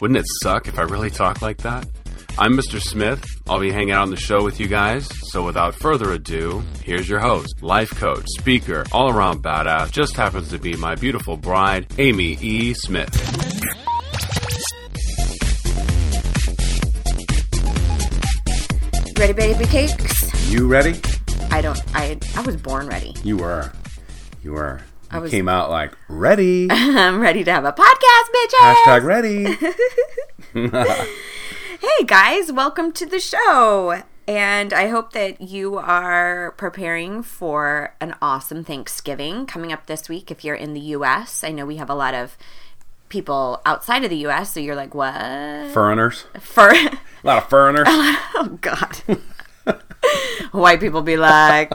Wouldn't it suck if I really talked like that? I'm Mr. Smith. I'll be hanging out on the show with you guys. So without further ado, here's your host, life coach, speaker, all around badass, just happens to be my beautiful bride, Amy E. Smith. Ready, baby cakes? You ready? I don't, I, I was born ready. You were. You were. I was- came out like ready. I'm ready to have a podcast, bitches! Hashtag ready. Hey guys, welcome to the show. And I hope that you are preparing for an awesome Thanksgiving coming up this week if you're in the US. I know we have a lot of people outside of the US, so you're like, what? Foreigners. For A lot of foreigners. Oh god. White people be like,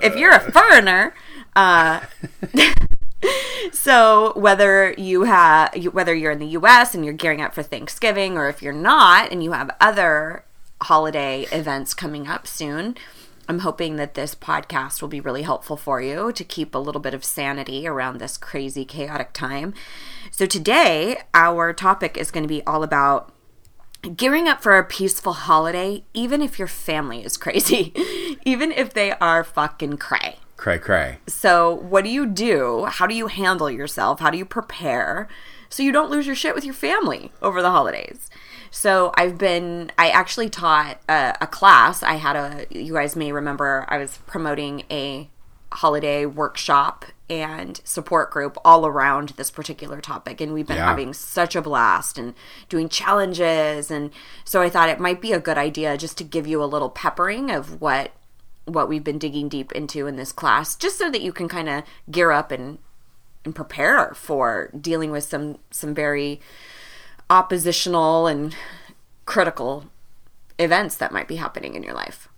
if you're a foreigner, uh So whether you have whether you're in the US and you're gearing up for Thanksgiving or if you're not and you have other holiday events coming up soon, I'm hoping that this podcast will be really helpful for you to keep a little bit of sanity around this crazy chaotic time. So today our topic is going to be all about gearing up for a peaceful holiday even if your family is crazy, even if they are fucking cray. Cray cray. So, what do you do? How do you handle yourself? How do you prepare so you don't lose your shit with your family over the holidays? So, I've been, I actually taught a, a class. I had a, you guys may remember, I was promoting a holiday workshop and support group all around this particular topic. And we've been Yeah. having such a blast and doing challenges. And so, I thought it might be a good idea just to give you a little peppering of what what we've been digging deep into in this class just so that you can kind of gear up and and prepare for dealing with some some very oppositional and critical events that might be happening in your life.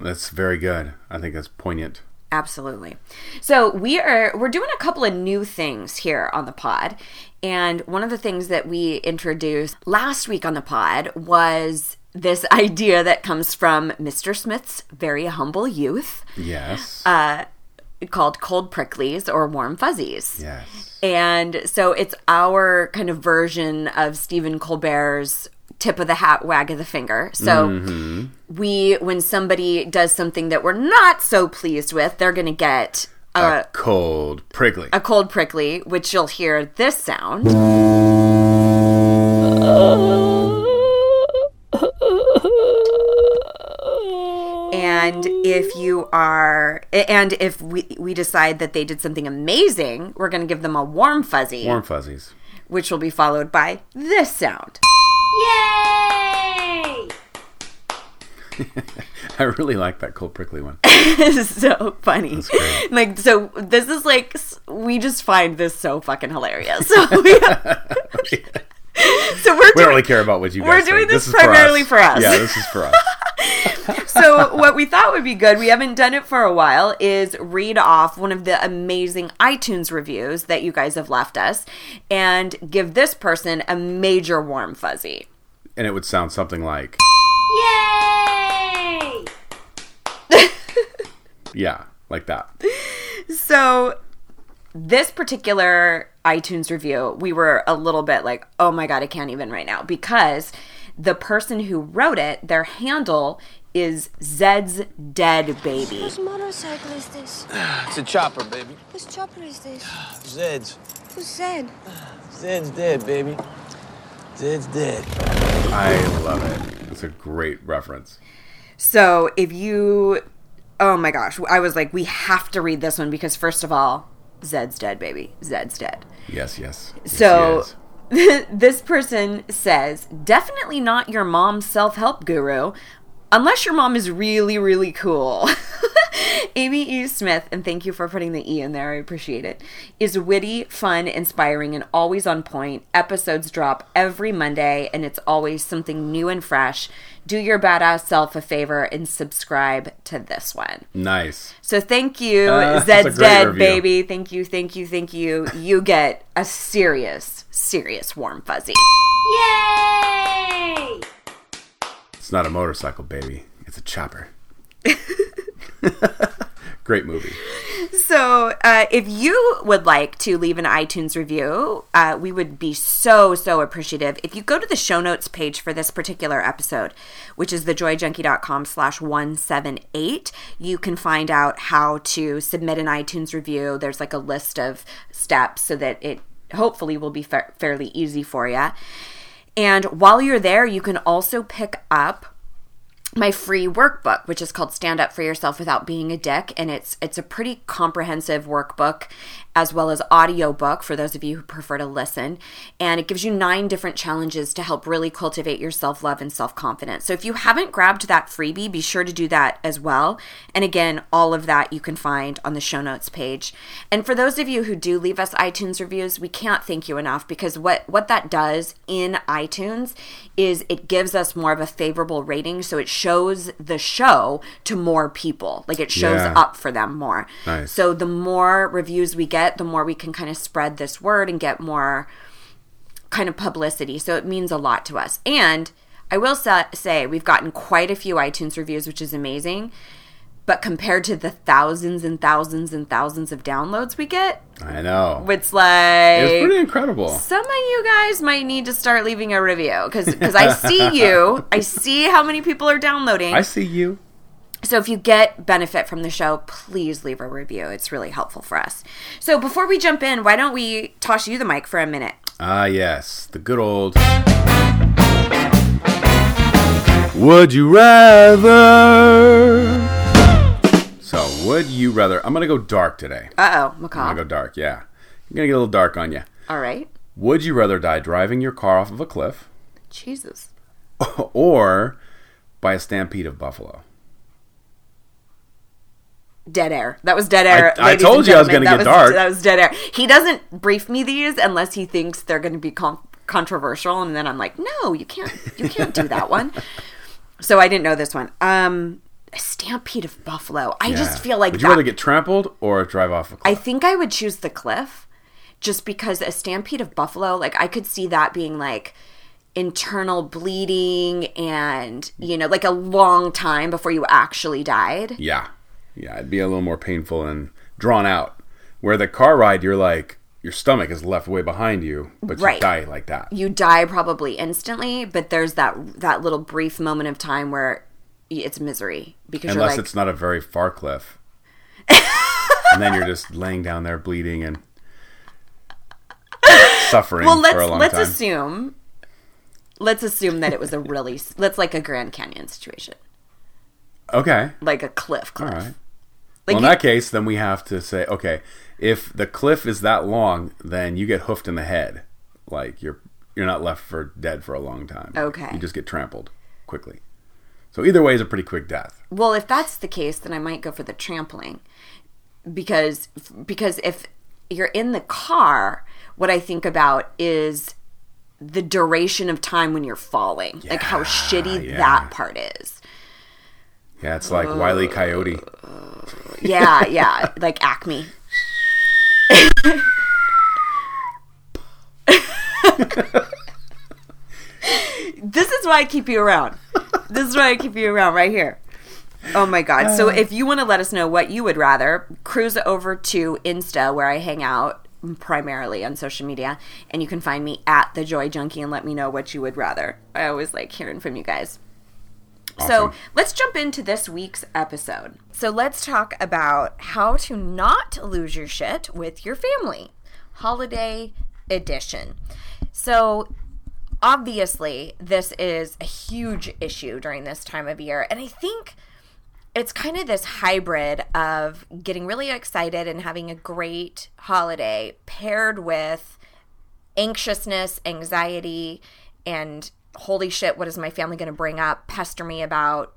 That's very good. I think that's poignant. Absolutely. So we are we're doing a couple of new things here on the pod. And one of the things that we introduced last week on the pod was this idea that comes from Mr. Smith's very humble youth Yes. Uh, called cold pricklies or warm fuzzies. yes. And so it's our kind of version of Stephen Colbert's tip of the hat, wag of the finger. So we, when somebody does something that we're not so pleased with, they're going to get a, A cold prickly. a cold prickly, which you'll hear this sound. And if you are, and if we, we decide that they did something amazing, we're going to give them a warm fuzzy, Warm fuzzies. which will be followed by this sound. Yay! I really like that cold prickly one. This is so funny. great. Like, so this is like, we just find this so fucking hilarious. So, we, oh, so we're We doing, don't really care about what you guys We're say. doing this is primarily for us. Yeah, this is for us. so what we thought would be good, we haven't done it for a while, is read off one of the amazing iTunes reviews that you guys have left us and give this person a major warm fuzzy. And it would sound something like, Yay! yeah, like that. So this particular iTunes review, we were a little bit like, oh my God, I can't even right now because the person who wrote it, their handle is Zed's Dead Baby. Whose motorcycle is this? It's a chopper, baby. Whose chopper is this? Zed's. Who's Zed? Zed's dead, baby. Zed's dead. I love it. It's a great reference. So if you, oh my gosh, I was like, we have to read this one because first of all, Zed's dead, baby. Zed's dead. Yes, yes. Yes, So this person says, definitely not your mom's self help guru. Unless your mom is really, really cool. Amy E. Smith, and thank you for putting the E in there, I appreciate it, is witty, fun, inspiring, and always on point. Episodes drop every Monday, and it's always something new and fresh. Do your badass self a favor and subscribe to this one. Nice. So thank you, Uh, that's a Zed's Dead, review. baby. Thank you, thank you, thank you. You get a serious, serious warm fuzzy. Yay! Not a motorcycle, baby. It's a chopper. Great movie. So, uh, if you would like to leave an iTunes review, uh, we would be so, so appreciative. If you go to the show notes page for this particular episode, which is thejoyjunkie.com slash 178, you can find out how to submit an iTunes review. There's like a list of steps so that it hopefully will be fa- fairly easy for you. And while you're there, you can also pick up my free workbook which is called stand up for yourself without being a dick. And it's it's a pretty comprehensive workbook as well as audio book for those of you who prefer to listen. And it gives you nine different challenges to help really cultivate your self-love and self-confidence. So if you haven't grabbed that freebie be sure to do that as well. And again all of that you can find on the show notes page. And for those of you who do leave us itunes reviews we can't thank you enough because what what that does in itunes is it gives us more of a favorable rating. So it shows the show to more people. Like it shows Yeah. up for them more. Nice. so the more reviews we get the more we can kind of spread this word and get more kind of publicity so it means a lot to us and i will say we've gotten quite a few itunes reviews which is amazing but compared to the thousands and thousands and thousands of downloads we get I know. it's like It's pretty incredible. some of you guys might need to start leaving a review because because I see you. I see how many people are downloading. I see you. So if you get benefit from the show, please leave a review. It's really helpful for us. So before we jump in, why don't we toss you the mic for a minute? Ah, yes. The good old. Would you rather? So, would you rather? I'm going to go dark today. Uh oh, macaw. I'm going to go dark, yeah. I'm going to get a little dark on you. All right. Would you rather die driving your car off of a cliff Jesus. or by a stampede of buffalo? Dead air. That was dead air. I- I told you I was gonna That get dark. That was dead air. He doesn't brief me these unless he thinks they're going to be con- controversial, and then I'm like, no, you can't. You can't do that one. So I didn't know this one. Um, a stampede of buffalo. I Yeah. just feel like Would you that- rather get trampled or drive off a cliff? I think I would choose the cliff just because a stampede of buffalo, like I could see that being like internal bleeding and, you know, like a long time before you actually died. yeah. Yeah, it'd be a little more painful and drawn out. Where the car ride, you're like, your stomach is left way behind you, but you die like that. You die probably instantly, but there's that that little brief moment of time where it's misery because Unless you're like it's not a very far cliff. and then you're just laying down there bleeding and suffering Well, let's for a long let's time. assume let's assume that it was a really let's like a Grand Canyon situation. okay. Like a cliff All cliff. right. Like well, in that case, then we have to say, okay, if the cliff is that long, then you get hoofed in the head. Like you're you're not left for dead for a long time. Okay. You just get trampled quickly. So either way is a pretty quick death. Well, if that's the case, then I might go for the trampling, because because if you're in the car, what I think about is the duration of time when you're falling, like how shitty yeah. that part is. Yeah, it's like Wiley uh, Coyote. Yeah, yeah, like Acme. this is why I keep you around. This is why I keep you around right here. Oh my god. So uh. if you want to let us know what you would rather, cruise over to Insta where I hang out primarily on social media and you can find me at the joy junkie and let me know what you would rather. I always like hearing from you guys. So let's jump into this week's episode. So let's talk about how to not lose your shit with your family. Holiday edition. So obviously, this is a huge issue during this time of year. And I think it's kind of this hybrid of getting really excited and having a great holiday paired with anxiousness, anxiety, and holy shit, what is my family going to bring up, pester me about,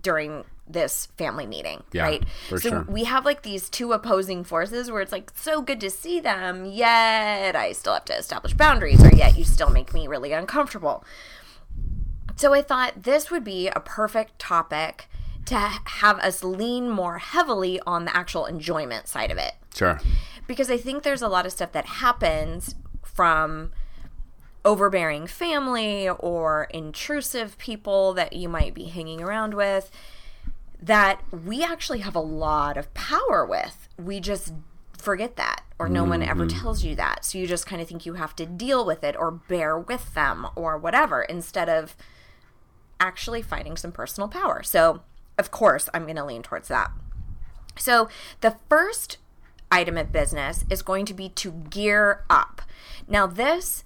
during this family meeting, Yeah, right? so sure. we have like these two opposing forces where it's like so good to see them, yet I still have to establish boundaries, or yet you still make me really uncomfortable. So I thought this would be a perfect topic to have us lean more heavily on the actual enjoyment side of it Sure. because I think there's a lot of stuff that happens from overbearing family or intrusive people that you might be hanging around with that we actually have a lot of power with. We just forget that or no one ever mm-hmm. tells you that. So you just kind of think you have to deal with it or bear with them or whatever instead of actually finding some personal power. So, of course, I'm going to lean towards that. So, the first item of business is going to be to gear up. Now, this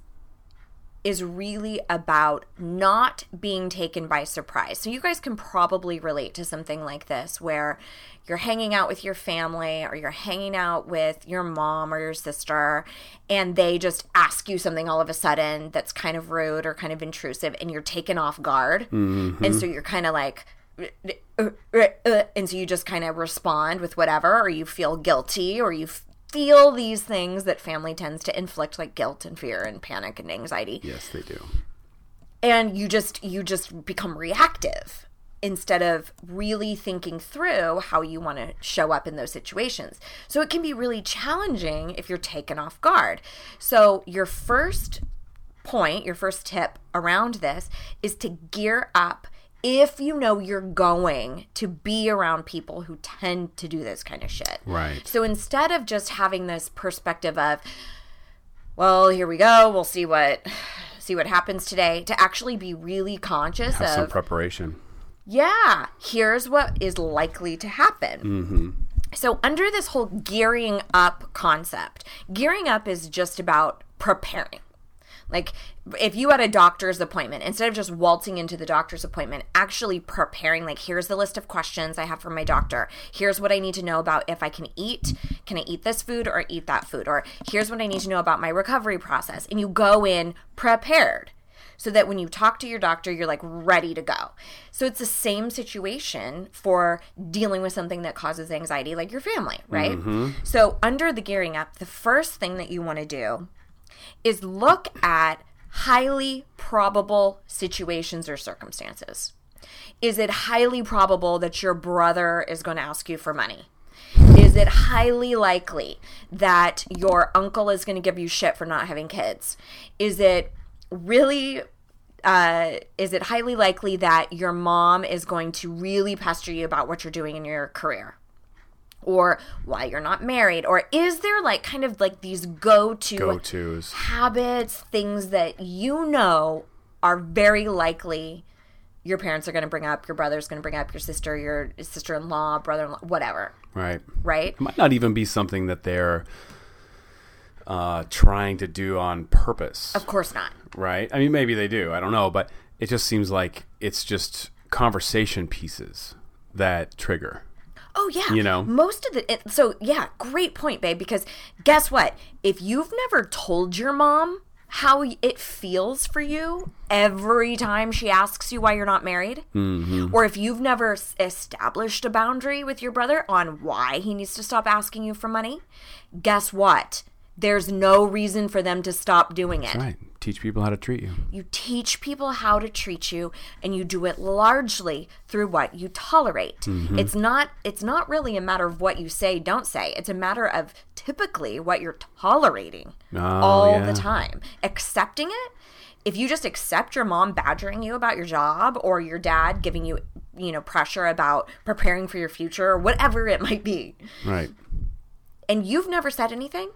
is really about not being taken by surprise. So, you guys can probably relate to something like this where you're hanging out with your family or you're hanging out with your mom or your sister, and they just ask you something all of a sudden that's kind of rude or kind of intrusive, and you're taken off guard. Mm-hmm. And so you're kind of like, and so you just kind of respond with whatever, or you feel guilty, or you feel these things that family tends to inflict, like guilt and fear and panic and anxiety Yes, they do. and you just you just become reactive instead of really thinking through how you want to show up in those situations. So it can be really challenging if you're taken off guard. So your first point, your first tip around this is to gear up if you know you're going to be around people who tend to do this kind of shit. Right. So instead of just having this perspective of well, here we go, we'll see what see what happens today to actually be really conscious Have some of preparation. yeah, here's what is likely to happen. Mm-hmm. So, under this whole gearing up concept, gearing up is just about preparing. Like, if you had a doctor's appointment, instead of just waltzing into the doctor's appointment, actually preparing, like, here's the list of questions I have for my doctor. Here's what I need to know about if I can eat. Can I eat this food or eat that food? Or here's what I need to know about my recovery process. And you go in prepared so that when you talk to your doctor, you're like ready to go. So it's the same situation for dealing with something that causes anxiety, like your family, right? Mm-hmm. So, under the gearing up, the first thing that you want to do is look at highly probable situations or circumstances. Is it highly probable that your brother is going to ask you for money? Is it highly likely that your uncle is going to give you shit for not having kids? Is it really uh, is it highly likely that your mom is going to really pester you about what you're doing in your career or why you're not married or is there like kind of like these go-to Go tos. habits things that you know are very likely your parents are going to bring up your brother's going to bring up your sister your sister-in-law brother-in-law whatever Right. right It might not even be something that they're uh, trying to do on purpose. of course not right? I mean, maybe they do. I don't know, but it just seems like it's just conversation pieces that trigger. Oh yeah, You know? most of the it, so yeah, great point, babe. Because guess what? If you've never told your mom how it feels for you every time she asks you why you're not married, Mm-hmm. or if you've never s- established a boundary with your brother on why he needs to stop asking you for money, guess what? There's no reason for them to stop doing it. Right. Teach people how to treat you. You teach people how to treat you and you do it largely through what you tolerate. Mm-hmm. It's not it's not really a matter of what you say, don't say. It's a matter of typically what you're tolerating Oh, all yeah. the time. Accepting it if you just accept your mom badgering you about your job or your dad giving you, you know, pressure about preparing for your future or whatever it might be, Right. and you've never said anything,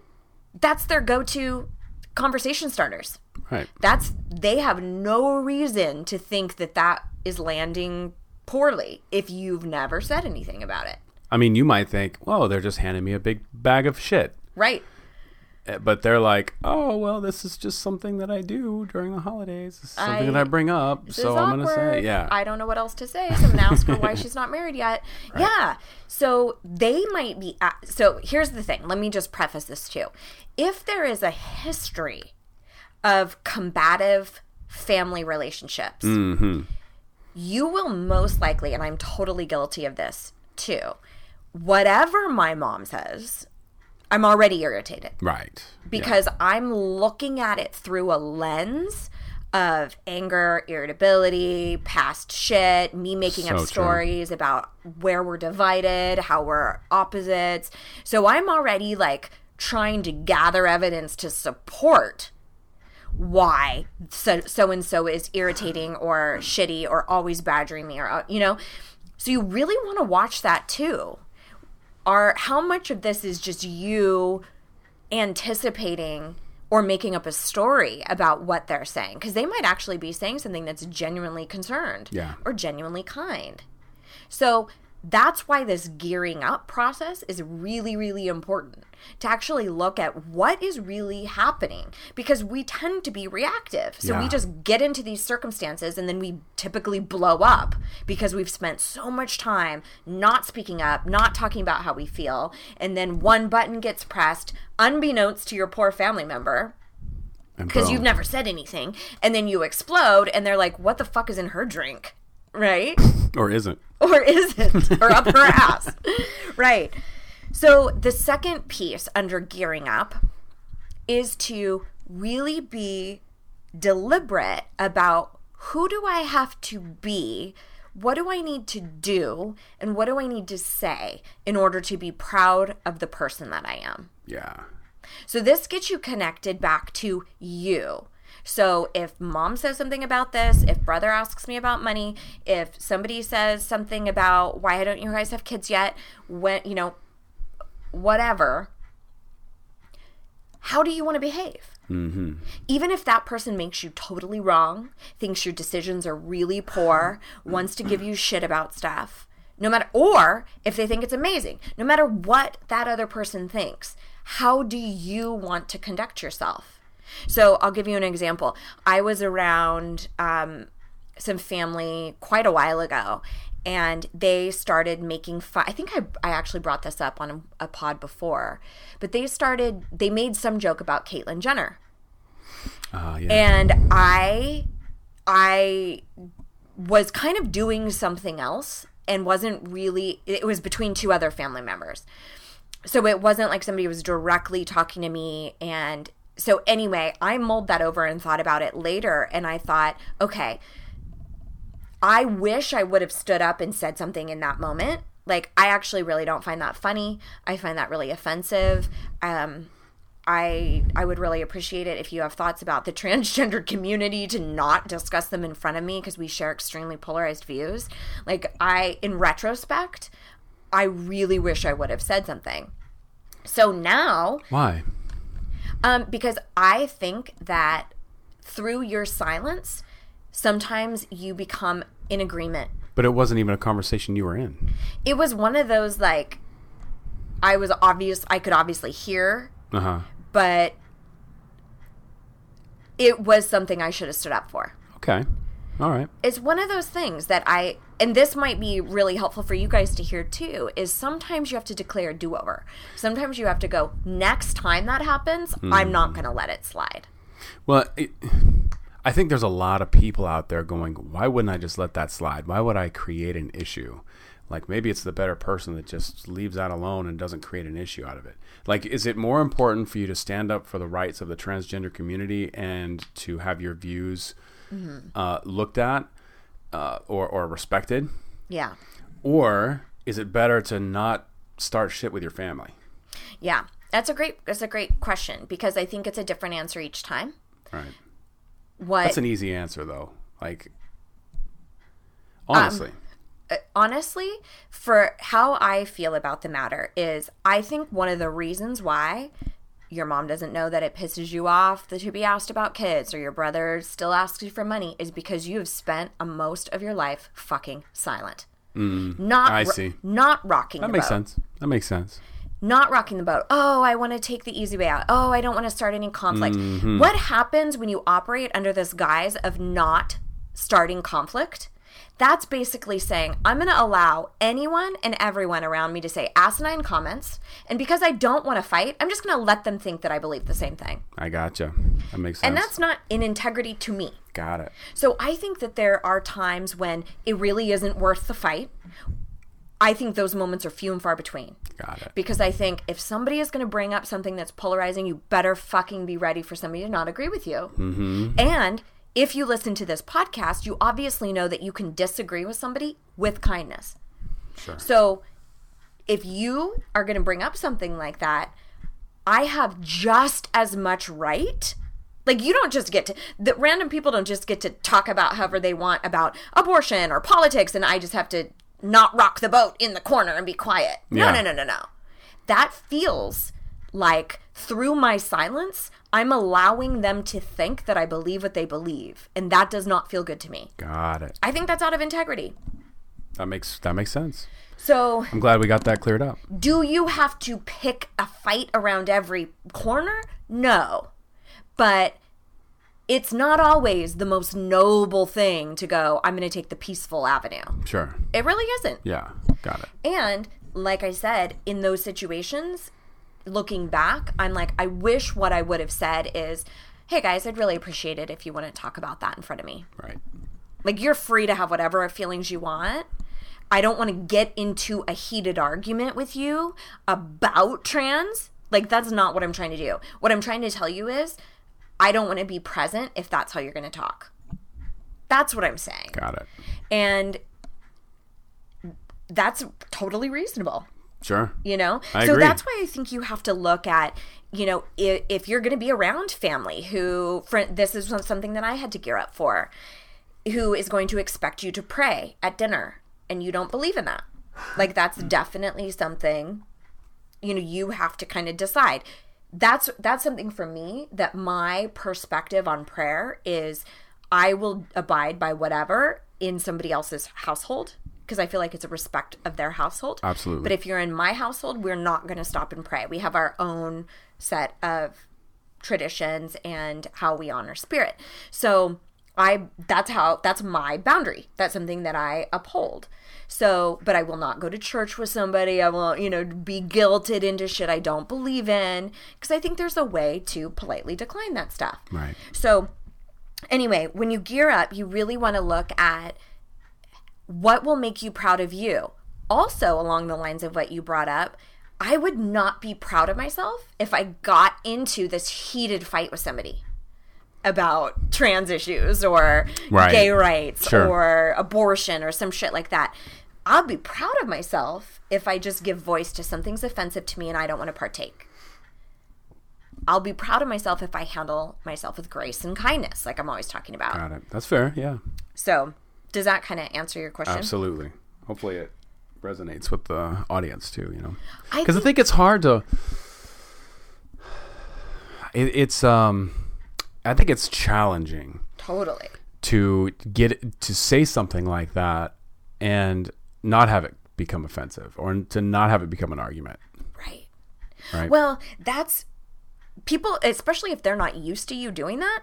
that's their go-to conversation starters Right. that's they have no reason to think that that is landing poorly if you've never said anything about it. I mean, you might think, "Whoa, they're just handing me a big bag of shit," right. Eh, but they're like, "Oh, well, this is just something that I do during the holidays. Is something I- that I bring up, so I'm gonna say, yeah, i don't know what else to say so i'm gonna ask her why she's not married yet. Yeah. So they might be a- so here's the thing. Let me just preface this too. If there is a history of combative family relationships mm-hmm. you will most likely, and I'm totally guilty of this too, whatever my mom says, I'm already irritated Right. because I'm looking at it through a lens of anger, irritability, past shit, me making So up true. stories about where we're divided, how we're opposites. So I'm already like trying to gather evidence to support why so so and so is irritating or shitty or always badgering me or uh, you know. So you really want to watch that too. Are how much of this is just you anticipating or making up a story about what they're saying because they might actually be saying something that's genuinely concerned Yeah. or genuinely kind. So that's why this gearing up process is really, really important to actually look at what is really happening because we tend to be reactive. So we just get into these circumstances and then we typically blow up because we've spent so much time not speaking up, not talking about how we feel. And then one button gets pressed, unbeknownst to your poor family member, because you've never said anything. And then you explode and they're like, what the fuck is in her drink? Right? or isn't. or isn't, or up her ass. Right. So the second piece under gearing up is to really be deliberate about who do I have to be, what do I need to do, and what do I need to say in order to be proud of the person that I am. Yeah. So this gets you connected back to you. So if mom says something about this, if brother asks me about money, if somebody says something about why don't you guys have kids yet, when you know, whatever, how do you want to behave? Mm-hmm. Even if that person makes you totally wrong, thinks your decisions are really poor, wants to give you shit about stuff, no matter, or if they think it's amazing, no matter what that other person thinks, how do you want to conduct yourself? So I'll give you an example. I was around um, some family quite a while ago, and they started making fun. I think I, I actually brought this up on a, a pod before, but they started, they made some joke about Caitlyn Jenner. Uh, yeah. And I, I was kind of doing something else and wasn't really, it was between two other family members. So it wasn't like somebody was directly talking to me. And so, anyway, I mulled that over and thought about it later. And I thought, okay, I wish I would have stood up and said something in that moment. Like, I actually really don't find that funny. I find that really offensive. Um, I I would really appreciate it if you have thoughts about the transgender community to not discuss them in front of me because we share extremely polarized views. Like I in retrospect, I really wish I would have said something. So now, Why? Um, because I think that through your silence, sometimes you become in agreement. But it wasn't even a conversation you were in. It was one of those like I was obvious I could obviously hear Uh huh. but it was something I should have stood up for. Okay. All right. It's one of those things that I, and this might be really helpful for you guys to hear too, is sometimes you have to declare a do over. Sometimes you have to go, next time that happens, I'm not hmm. going to let it slide. Well, it, I think there's a lot of people out there going, why wouldn't I just let that slide? Why would I create an issue? Like maybe it's the better person that just leaves that alone and doesn't create an issue out of it. Like, is it more important for you to stand up for the rights of the transgender community and to have your views uh, looked at uh, or, or respected? Yeah. Or is it better to not start shit with your family? Yeah. That's a great, that's a great question because I think it's a different answer each time. Right. What, That's an easy answer, though. Like, honestly. honestly, for how I feel about the matter is I think one of the reasons why your mom doesn't know that it pisses you off that to be asked about kids or your brother still asks you for money is because you have spent a most of your life fucking silent. not Mm, I ro- see. not rocking that makes boat. sense. That makes sense. Not rocking the boat. Oh, I want to take the easy way out. Oh, I don't want to start any conflict. Mm-hmm. What happens when you operate under this guise of not starting conflict? That's basically saying I'm going to allow anyone and everyone around me to say asinine comments. And because I don't want to fight, I'm just going to let them think that I believe the same thing. I gotcha. That makes sense. And that's not in integrity to me. got it. So I think that there are times when it really isn't worth the fight. I think those moments are few and far between. Got it. Because I think if somebody is going to bring up something that's polarizing, you better fucking be ready for somebody to not agree with you. Mm-hmm. And if you listen to this podcast, you obviously know that you can disagree with somebody with kindness. Sure. So if you are going to bring up something like that, I have just as much right. Like you don't just get to the random people don't just get to talk about however they want about abortion or politics and I just have to not rock the boat in the corner and be quiet. No, Yeah. no, no, no, no. That feels like through my silence, I'm allowing them to think that I believe what they believe, and that does not feel good to me. Got it. I think that's out of integrity. That makes that makes sense. So, I'm glad we got that cleared up. do you have to pick a fight around every corner? No. But it's not always the most noble thing to go, I'm going to take the peaceful avenue. Sure. It really isn't. Yeah. Got it. And like I said, in those situations, looking back, I'm like, I wish what I would have said is, hey guys, I'd really appreciate it if you wouldn't talk about that in front of me. Right. Like, you're free to have whatever feelings you want. I don't want to get into a heated argument with you about trans. Like, that's not what I'm trying to do. What I'm trying to tell you is, I don't want to be present if that's how you're going to talk. That's what I'm saying. Got it. And that's totally reasonable Sure. you know I so agree. that's why i think you have to look at you know if, if you're going to be around family who for, this is something that i had to gear up for who is going to expect you to pray at dinner and you don't believe in that like that's definitely something you know you have to kind of decide that's that's something for me that my perspective on prayer is i will abide by whatever in somebody else's household because i feel like it's a respect of their household. Absolutely. but if you're in my household we're not going to stop and pray. We have our own set of traditions and how we honor spirit. So i that's how that's my boundary. That's something that i uphold. So but i will not go to church with somebody. I won't you know be guilted into shit i don't believe in because i think there's a way to politely decline that stuff. Right. so anyway when you gear up you really want to look at what will make you proud of you also along the lines of what you brought up i would not be proud of myself if i got into this heated fight with somebody about trans issues or Right. gay rights Sure. or abortion or some shit like that i'll be proud of myself if i just give voice to something's offensive to me and i don't want to partake I'll be proud of myself if I handle myself with grace and kindness, like I'm always talking about. Got it. That's fair. Yeah. So, does that kind of answer your question? Absolutely. Hopefully it resonates with the audience too, you know. I Cuz I think it's hard to it, it's um I think it's challenging Totally. to get to say something like that and not have it become offensive or to not have it become an argument, Right. right? Well, that's people, especially if they're not used to you doing that.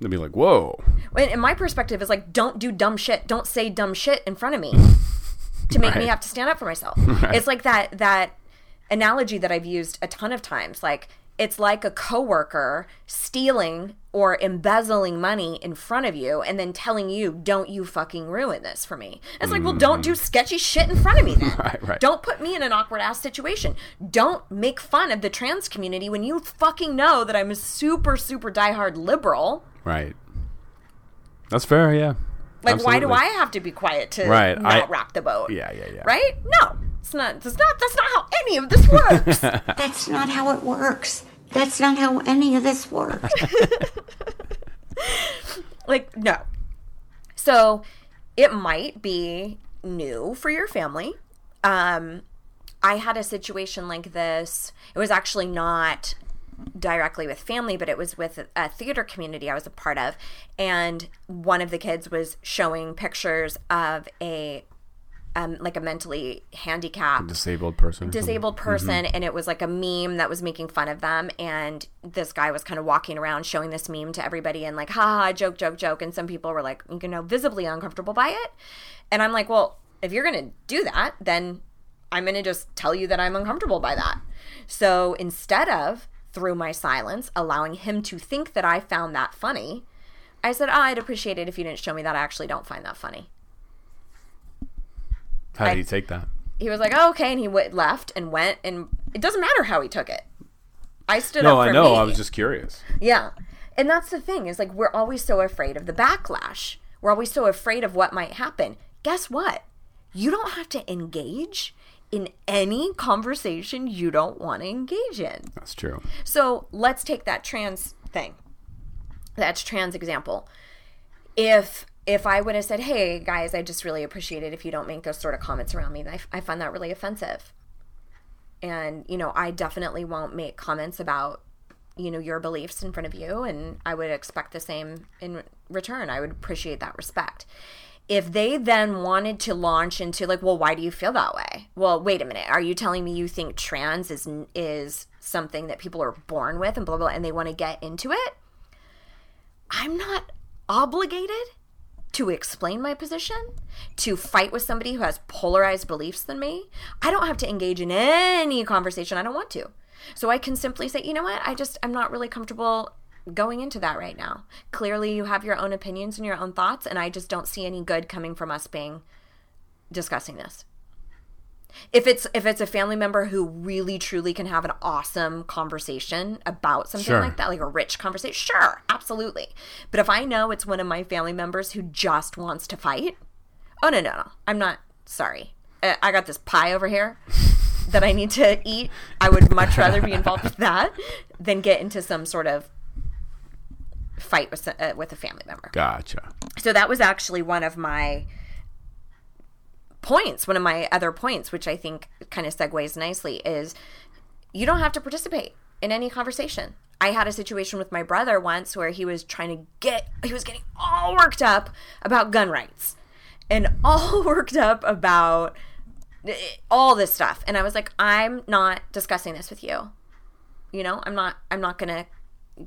They'd be like, "Whoa." And and my perspective is like, don't do dumb shit. Don't say dumb shit in front of me to make me have to stand up for myself. It's like that that analogy that I've used a ton of times. Like it's like a coworker stealing or embezzling money in front of you and then telling you, "Don't you fucking ruin this for me." It's like, well, don't do sketchy shit in front of me then. Mm. Right, right. Don't put me in an awkward ass situation. Don't make fun of the trans community when you fucking know that I'm a super super diehard liberal. Right. That's fair, yeah. Like, why do I have to be quiet to Right, not I- rock the boat? Yeah, yeah, yeah. Right? No, it's not. That's not. That's not how any of this works. That's not how it works. That's not how any of this works. like, no. So, it might be new for your family. Um, I had a situation like this. It was actually not directly with family, but it was with a theater community I was a part of. And one of the kids was showing pictures of a um, like a mentally handicapped Disabled person. disabled person. And it was like a meme that was making fun of them. And this guy was kind of walking around showing this meme to everybody and like ha ha joke joke joke. And some people were like you know visibly uncomfortable by it. And i'm like well if you're gonna do that then i'm gonna just tell you that i'm uncomfortable by that. So instead of through my silence allowing him to think that i found that funny i said oh, i'd appreciate it if you didn't show me that i actually don't find that funny How did I- he take that? he was like, oh, okay, and he went, left and went, and it doesn't matter how he took it. I stood No, up for I know. me. I was just curious. yeah, and that's the thing is like we're always so afraid of the backlash. We're always so afraid of what might happen. Guess what? You don't have to engage in any conversation you don't want to engage in. That's true. So let's take that trans thing. That's trans example. If if I would have said, "Hey guys, I just really appreciate it if you don't make those sort of comments around me," I, I find that really offensive. And you know, I definitely won't make comments about you know your beliefs in front of you, and I would expect the same in return. I would appreciate that respect. If they then wanted to launch into like, well, why do you feel that way? Well, wait a minute. Are you telling me you think trans is is something that people are born with and blah blah, blah and they want to get into it? I'm not obligated to explain my position, to fight with somebody who has polarized beliefs than me. I don't have to engage in any conversation I don't want to. So I can simply say, you know what, I just, I'm not really comfortable going into that right now. Clearly, you have your own opinions and your own thoughts, and I just don't see any good coming from us being discussing this. If it's if it's a family member who really truly can have an awesome conversation about something Sure. like that, like a rich conversation, sure, absolutely. But if I know it's one of my family members who just wants to fight, oh no no no, I'm not sorry. I got this pie over here that I need to eat. I would much rather be involved with that than get into some sort of fight with uh, with a family member. Gotcha. so that was actually one of my points one of my other points which i think kind of segues nicely is you don't have to participate in any conversation. I had a situation with my brother once where he was trying to get he was getting all worked up about gun rights and all worked up about eh, all this stuff. And i was like i'm not discussing this with you. You know i'm not i'm not gonna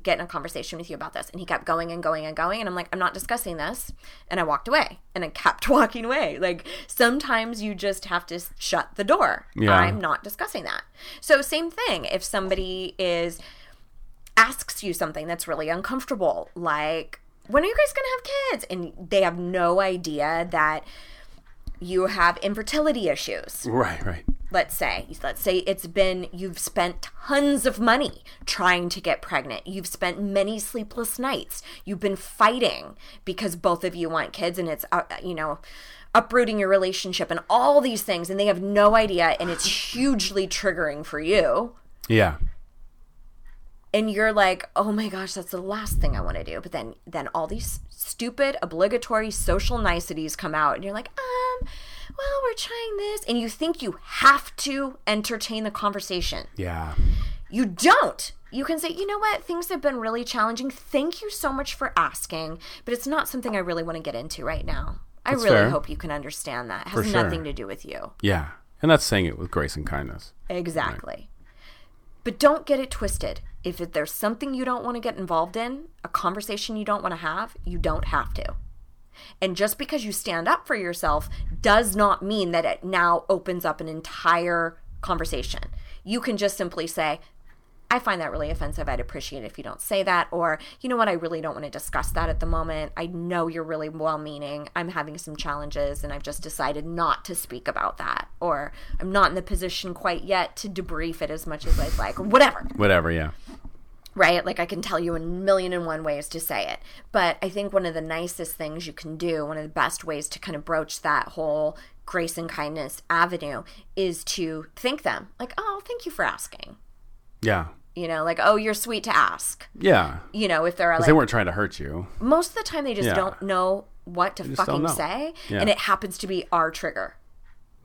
get in a conversation with you about this. And he kept going and going and going. And i'm like i'm not discussing this. And i walked away and i kept walking away like sometimes you just have to shut the door. Yeah. i'm not discussing that. So same thing. If somebody is asks you something that's really uncomfortable like when are you guys gonna have kids? And they have no idea that you have infertility issues. Right, right. Let's say let's say it's been you've spent tons of money trying to get pregnant. You've spent many sleepless nights. You've been fighting because both of you want kids and it's uh, you know uprooting your relationship and all these things and they have no idea and it's hugely triggering for you. Yeah. and you're like oh my gosh that's the last thing i want to do. But then then all these stupid obligatory social niceties come out and you're like um well we're trying this and you think you have to entertain the conversation Yeah. you don't you can say you know what things have been really challenging thank you so much for asking but it's not something i really want to get into right now i That's really fair. hope you can understand that it has sure. nothing to do with you Yeah. And that's saying it with grace and kindness. Exactly. But don't get it twisted. If there's something you don't want to get involved in, a conversation you don't want to have, you don't have to. And just because you stand up for yourself does not mean that it now opens up an entire conversation. You can just simply say, I find that really offensive. I'd appreciate it if you don't say that. Or, you know what, I really don't want to discuss that at the moment. I know you're really well meaning. I'm having some challenges and I've just decided not to speak about that. Or I'm not in the position quite yet to debrief it as much as I'd like, or whatever Whatever, yeah. Right? Like I can tell you a million and one ways to say it. But I think one of the nicest things you can do, one of the best ways to kind of broach that whole grace and kindness avenue is to thank them. Like, oh, thank you for asking. Yeah. You know, like, oh, you're sweet to ask. Yeah. You know, if they're like, they weren't trying to hurt you. most of the time they just Yeah. don't know what to fucking say. Yeah. And it happens to be our trigger.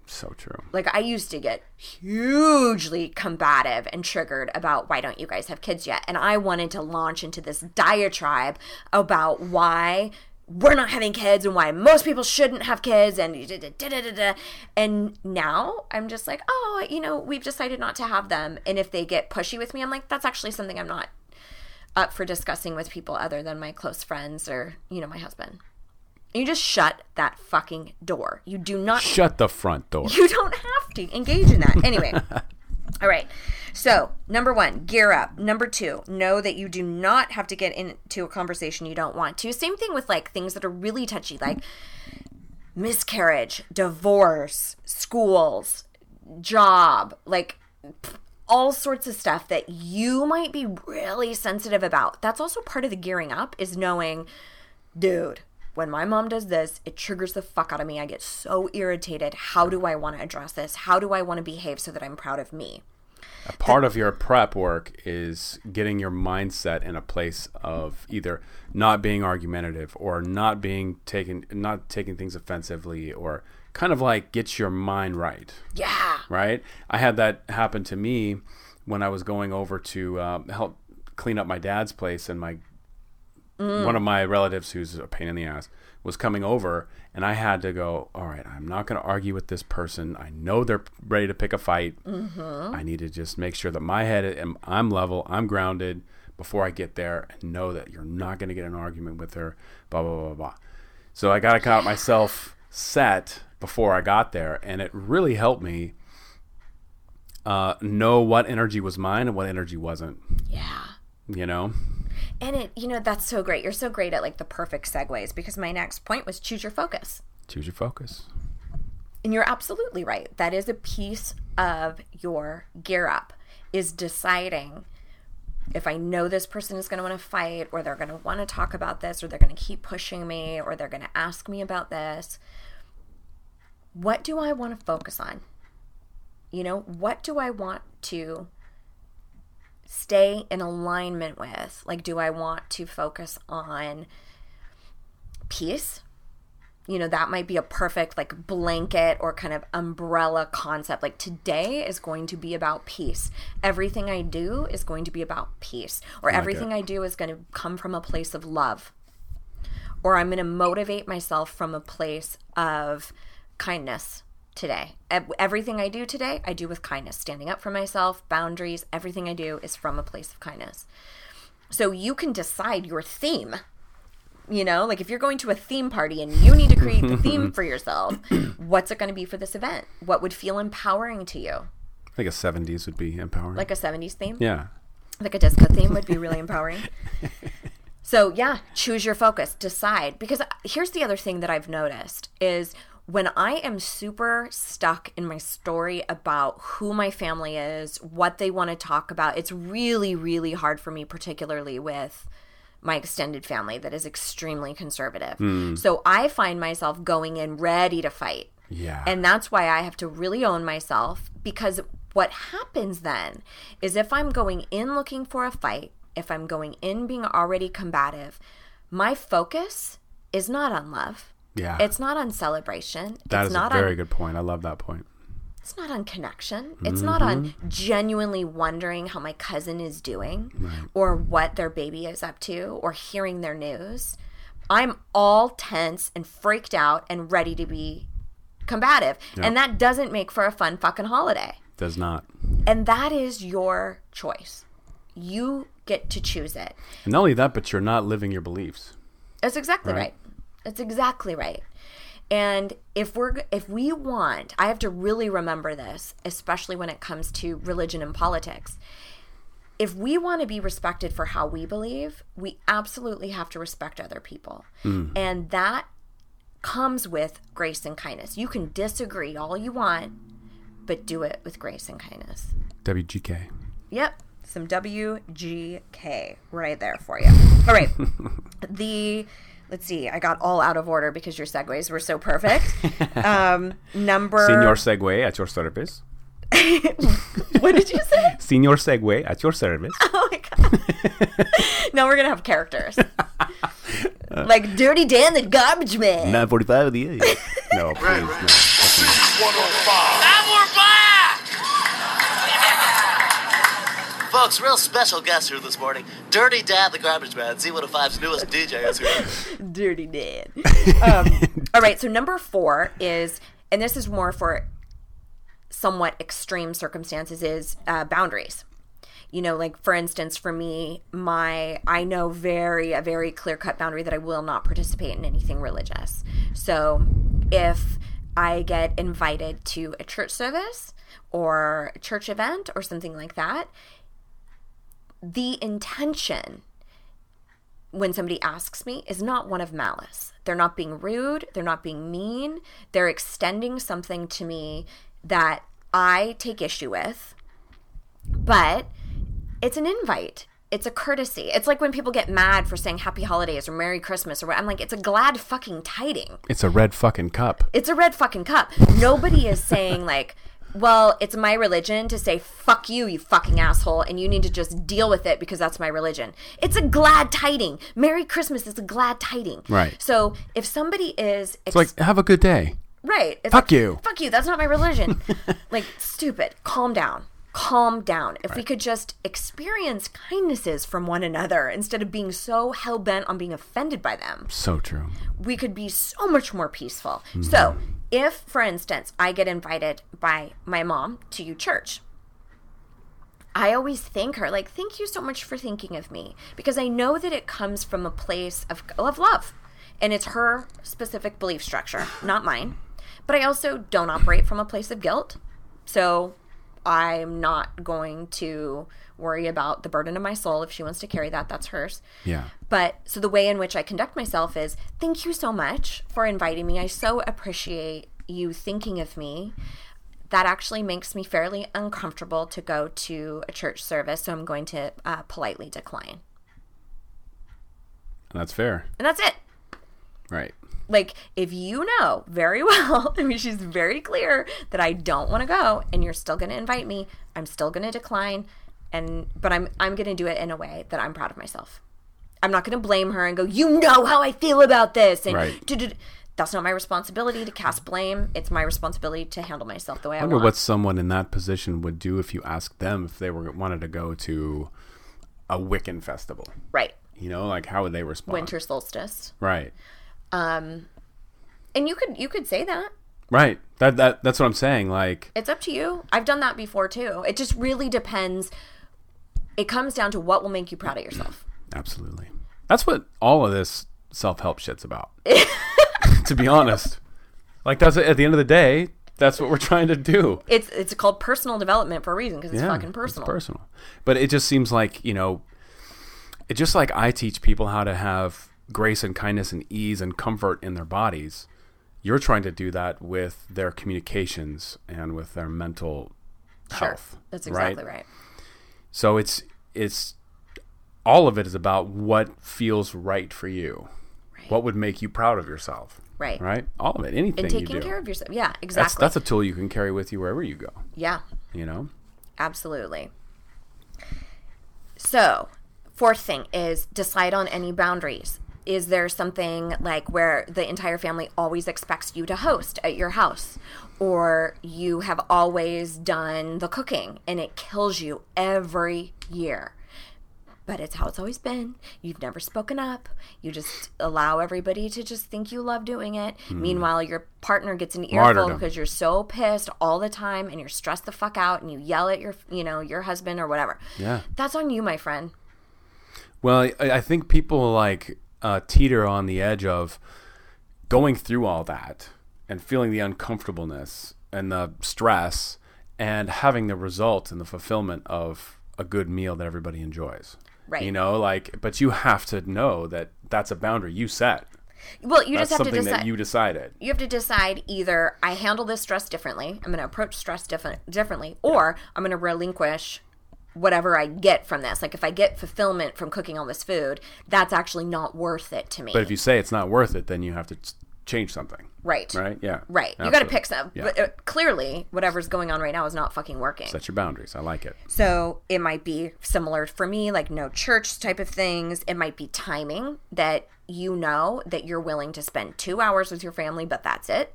So true. Like I used to get hugely combative and triggered about why don't you guys have kids yet? And I wanted to launch into this diatribe about why we're not having kids and why most people shouldn't have kids and da, da, da, and now I'm just like, oh, you know, we've decided not to have them. And if they get pushy with me, I'm like, that's actually something I'm not up for discussing with people other than my close friends or, you know, my husband. You just shut that fucking door. You do not Shut the front door. you don't have to engage in that. Anyway. All right. So, number one, gear up. Number two, know that you do not have to get into a conversation you don't want to. Same thing with like things that are really touchy, like miscarriage, divorce, schools, job, like pff, all sorts of stuff that you might be really sensitive about. That's also part of the gearing up is knowing, dude, when my mom does this, it triggers the fuck out of me. I get so irritated. How do I want to address this? How do I want to behave so that I'm proud of me? A part of your prep work is getting your mindset in a place of either not being argumentative or not being taken not taking things offensively or kind of like get your mind right Yeah. right i had that happen to me when i was going over to uh, help clean up my dad's place and my one of my relatives who's a pain in the ass was coming over and i had to go all right i'm not going to argue with this person. I know they're ready to pick a fight. I need to just make sure that my head am, i'm level i'm grounded before i get there and know that you're not going to get an argument with her blah blah blah blah. Blah so i got to got myself set before i got there and it really helped me uh, know what energy was mine and what energy wasn't. Yeah. you know And it, you know, that's so great. You're so great at like the perfect segues because my next point was choose your focus. choose your focus And you're absolutely right. That is a piece of your gear up is deciding if I know this person is going to want to fight or they're going to want to talk about this or they're going to keep pushing me or they're going to ask me about this. What do I want to focus on? You know, what do I want to stay in alignment with? Like, do I want to focus on peace? you know that might be a perfect like blanket or kind of umbrella concept. Like today is going to be about peace. Everything i do is going to be about peace. Or everything i do is going to come from a place of love. Or i'm going to motivate myself from a place of kindness today everything i do today i do with kindness standing up for myself boundaries everything i do is from a place of kindness so you can decide your theme you know, like if you're going to a theme party and you need to create the theme for yourself, what's it going to be for this event? What would feel empowering to you? I think a 70s would be empowering. Like a 70s theme? yeah. Like a disco theme would be really empowering. So, yeah, choose your focus, decide. Because uh, here's the other thing that I've noticed is when I am super stuck in my story about who my family is, what they want to talk about, it's really, really hard for me, particularly with my extended family that is extremely conservative. Hmm. So I find myself going in ready to fight. Yeah. And that's why I have to really own myself because what happens then is if I'm going in looking for a fight, if I'm going in being already combative, my focus is not on love. Yeah. It's not on celebration. that it's is not a very on good point. I love that point. it's not on connection. It's not on mm-hmm. genuinely wondering how my cousin is doing or what their baby is up to or hearing their news. I'm all tense and freaked out and ready to be combative. And that doesn't make for a fun fucking holiday. Does not. And that is your choice. You get to choose it. And not only that, but you're not living your beliefs. That's exactly Right. right. That's exactly right. And if we're if we want, I have to really remember this, especially when it comes to religion and politics. If we want to be respected for how we believe, we absolutely have to respect other people. Mm. And that comes with grace and kindness. You can disagree all you want, but do it with grace and kindness. WGK. Yep, some WGK right there for you. All right. the let's see, I got all out of order because your segues were so perfect. Um, number. Senior segue at your service. what did you say? Senior segue at your service. Oh my god! now we're gonna have characters like Dirty Dan the Garbage Man. Nine forty-five of the eight. No, please, Folks, real special guest here this morning. Dirty Dad, the garbage man. Z105's newest DJ is here. Dirty Dad. Um, all right, so number four is, and this is more for somewhat extreme circumstances, is uh, boundaries. You know, like for instance, for me, my I know very a very clear cut boundary that I will not participate in anything religious. So if I get invited to a church service or a church event or something like that, the intention when somebody asks me is not one of malice. They're not being rude, they're not being mean, they're extending something to me that I take issue with. But it's an invite. It's a courtesy. It's like when people get mad for saying happy holidays or Merry Christmas or what. I'm like, it's a glad fucking tiding. It's a red fucking cup. It's a red fucking cup. Nobody is saying like, well, it's my religion to say fuck you, you fucking asshole, and you need to just deal with it because that's my religion. It's a glad tiding. Merry Christmas is a glad tiding. Right. So if somebody is It's like, have a good day. right, it's Fuck like, you. fuck you. That's not my religion. like stupid. Calm down. Calm down. If we could just experience kindnesses from one another instead of being so hell bent on being offended by them So true. we could be so much more peaceful. So, mm-hmm. If, for instance, I get invited by my mom to your church, I always thank her, like, thank you so much for thinking of me, because I know that it comes from a place of, of love. And it's her specific belief structure, not mine. But I also don't operate from a place of guilt. So I'm not going to worry about the burden of my soul. If she wants to carry that, that's hers. Yeah. But so the way in which I conduct myself is thank you so much for inviting me. I so appreciate you thinking of me. That actually makes me fairly uncomfortable to go to a church service, so I'm going to uh, politely decline. And that's fair. And that's it. Right. Like, if you know very well, I mean, she's very clear that I don't want to go, and you're still going to invite me, I'm still going to decline, and but I'm I'm going to do it in a way that I'm proud of myself. I'm not going to blame her and go, you know how I feel about this, and Right. that's not my responsibility to cast blame. It's my responsibility to handle myself the way I, I wonder want. what someone in that position would do if you asked them if they were wanted to go to a Wiccan festival. right, You know, like how would they respond? winter solstice, Right. Um and you could you could say that. Right. That that that's what I'm saying. Like It's up to you. I've done that before too. It just really depends. It comes down to what will make you proud of yourself. absolutely. That's what all of this self help shit's about. to be honest. Like that's at the end of the day, that's what we're trying to do. It's it's called personal development for a reason because it's yeah, fucking personal. It's personal. But it just seems like, you know, it just like I teach people how to have grace and kindness and ease and comfort in their bodies. You're trying to do that with their communications and with their mental Sure. health. That's exactly right. So it's it's all of it is about what feels right for you. What would make you proud of yourself? Right. Right? All of it. Anything And taking care of yourself. Yeah, that's exactly. that's a tool you can carry with you wherever you go. yeah, You know? absolutely. So, fourth thing is decide on any boundaries. Is there something like where the entire family always expects you to host at your house? Or you have always done the cooking and it kills you every year? but it's how it's always been. You've never spoken up. You just allow everybody to just think you love doing it. Meanwhile, your partner gets an earful Martyrdom. because you're so pissed all the time and you're stressed the fuck out and you yell at your, you know, your husband or whatever. Yeah. That's on you, my friend. Well, I, I think people like uh, teeter on the edge of going through all that and feeling the uncomfortableness and the stress and having the result and the fulfillment of a good meal that everybody enjoys. Right. You know, like, but you have to know that that's a boundary you set. Well, you That's just have to decide. that you decided. you have to decide either I handle this stress differently, I'm going to approach stress different, differently, or I'm going to relinquish whatever I get from this. Like if I get fulfillment from cooking all this food, that's actually not worth it to me. But if you say it's not worth it, then you have to change something. right. Right? Yeah. Right. You got to pick some. Yeah. But uh, clearly, whatever's going on right now is not fucking working. Set your boundaries. I like it. So it might be similar for me, like no church type of things. It might be timing that you know that you're willing to spend two hours with your family, but that's it.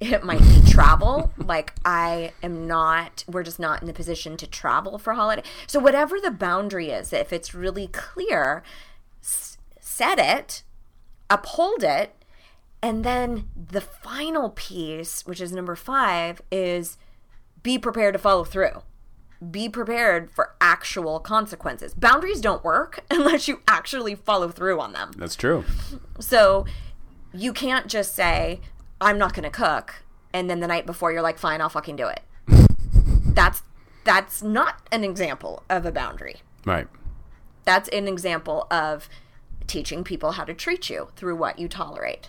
It might be travel. like I am not we're just not in the position to travel for holiday. So whatever the boundary is, if it's really clear, s- set it, uphold it, and then the final piece, which is number 5, is be prepared to follow through. Be prepared for actual consequences. Boundaries don't work unless you actually follow through on them. That's true. So you can't just say, I'm not going to cook. And then the night before, you're like, fine, I'll fucking do it. that's that's not an example of a boundary. Right. That's an example of teaching people how to treat you through what you tolerate.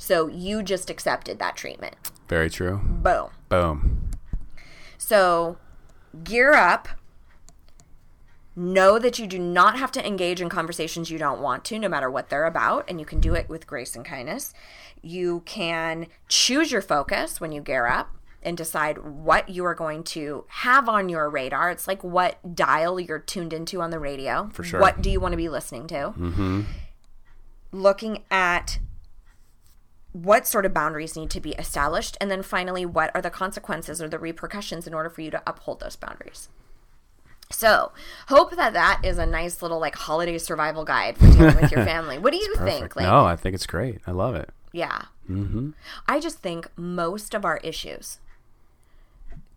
So you just accepted that treatment. Very true. Boom. Boom. So gear up. Know that you do not have to engage in conversations you don't want to, no matter what they're about, and you can do it with grace and kindness. You can choose your focus when you gear up and decide what you are going to have on your radar. It's like what dial you're tuned into on the radio. For sure. What do you want to be listening to? Mm-hmm. Looking at what sort of boundaries need to be established and then finally what are the consequences or the repercussions in order for you to uphold those boundaries so hope that that is a nice little like holiday survival guide for dealing with your family what do you think like no, I think it's great. I love it. yeah mm-hmm. i just think most of our issues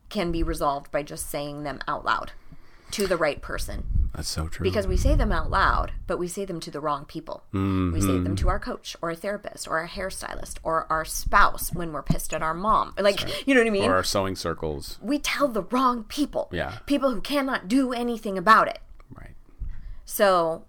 can be resolved by just saying them out loud to the right person That's so true. because we say them out loud, but we say them to the wrong people. We say them to mm-hmm. our coach or a therapist or a hairstylist or our spouse when we're pissed at our mom. Like, you know what I mean? or our sewing circles. we tell the wrong people. Yeah. People who cannot do anything about it. Right. So,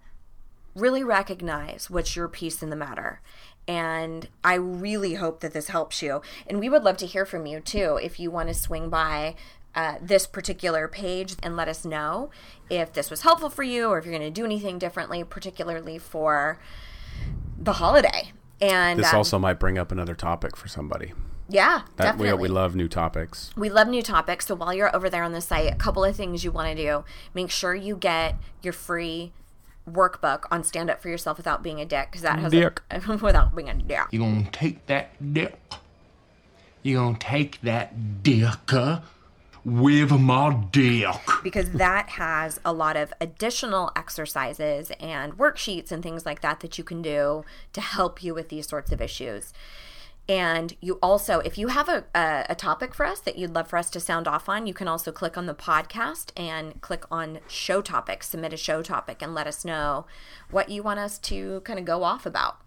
really recognize what's your piece in the matter. And I really hope that this helps you. And we would love to hear from you too if you want to swing by uh, this particular page and let us know if this was helpful for you or if you're going to do anything differently, particularly for the holiday. And This um, also might bring up another topic for somebody. yeah, That definitely. we, we love new topics. We love new topics. So while you're over there on the site, a couple of things you want to do. Make sure you get your free workbook on stand up for yourself without being a dick because that has Dick. A, without being a dick. You're gonna take that dick? You're gonna take that dick with my dick? because that has a lot of additional exercises and worksheets and things like that that you can do to help you with these sorts of issues. And you also, if you have a, a, a topic for us that you'd love for us to sound off on, you can also click on the podcast and click on show topic, submit a show topic, and let us know what you want us to kind of go off about.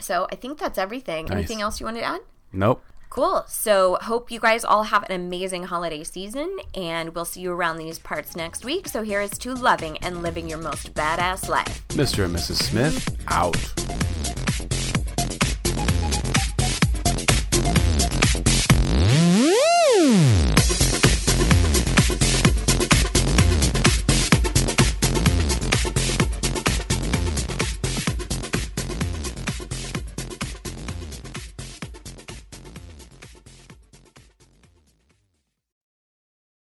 So I think that's everything. Anything else you want to add? Nope. Cool. So, hope you guys all have an amazing holiday season, and we'll see you around these parts next week. So, here is to loving and living your most badass life. Mr. and Mrs. Smith out.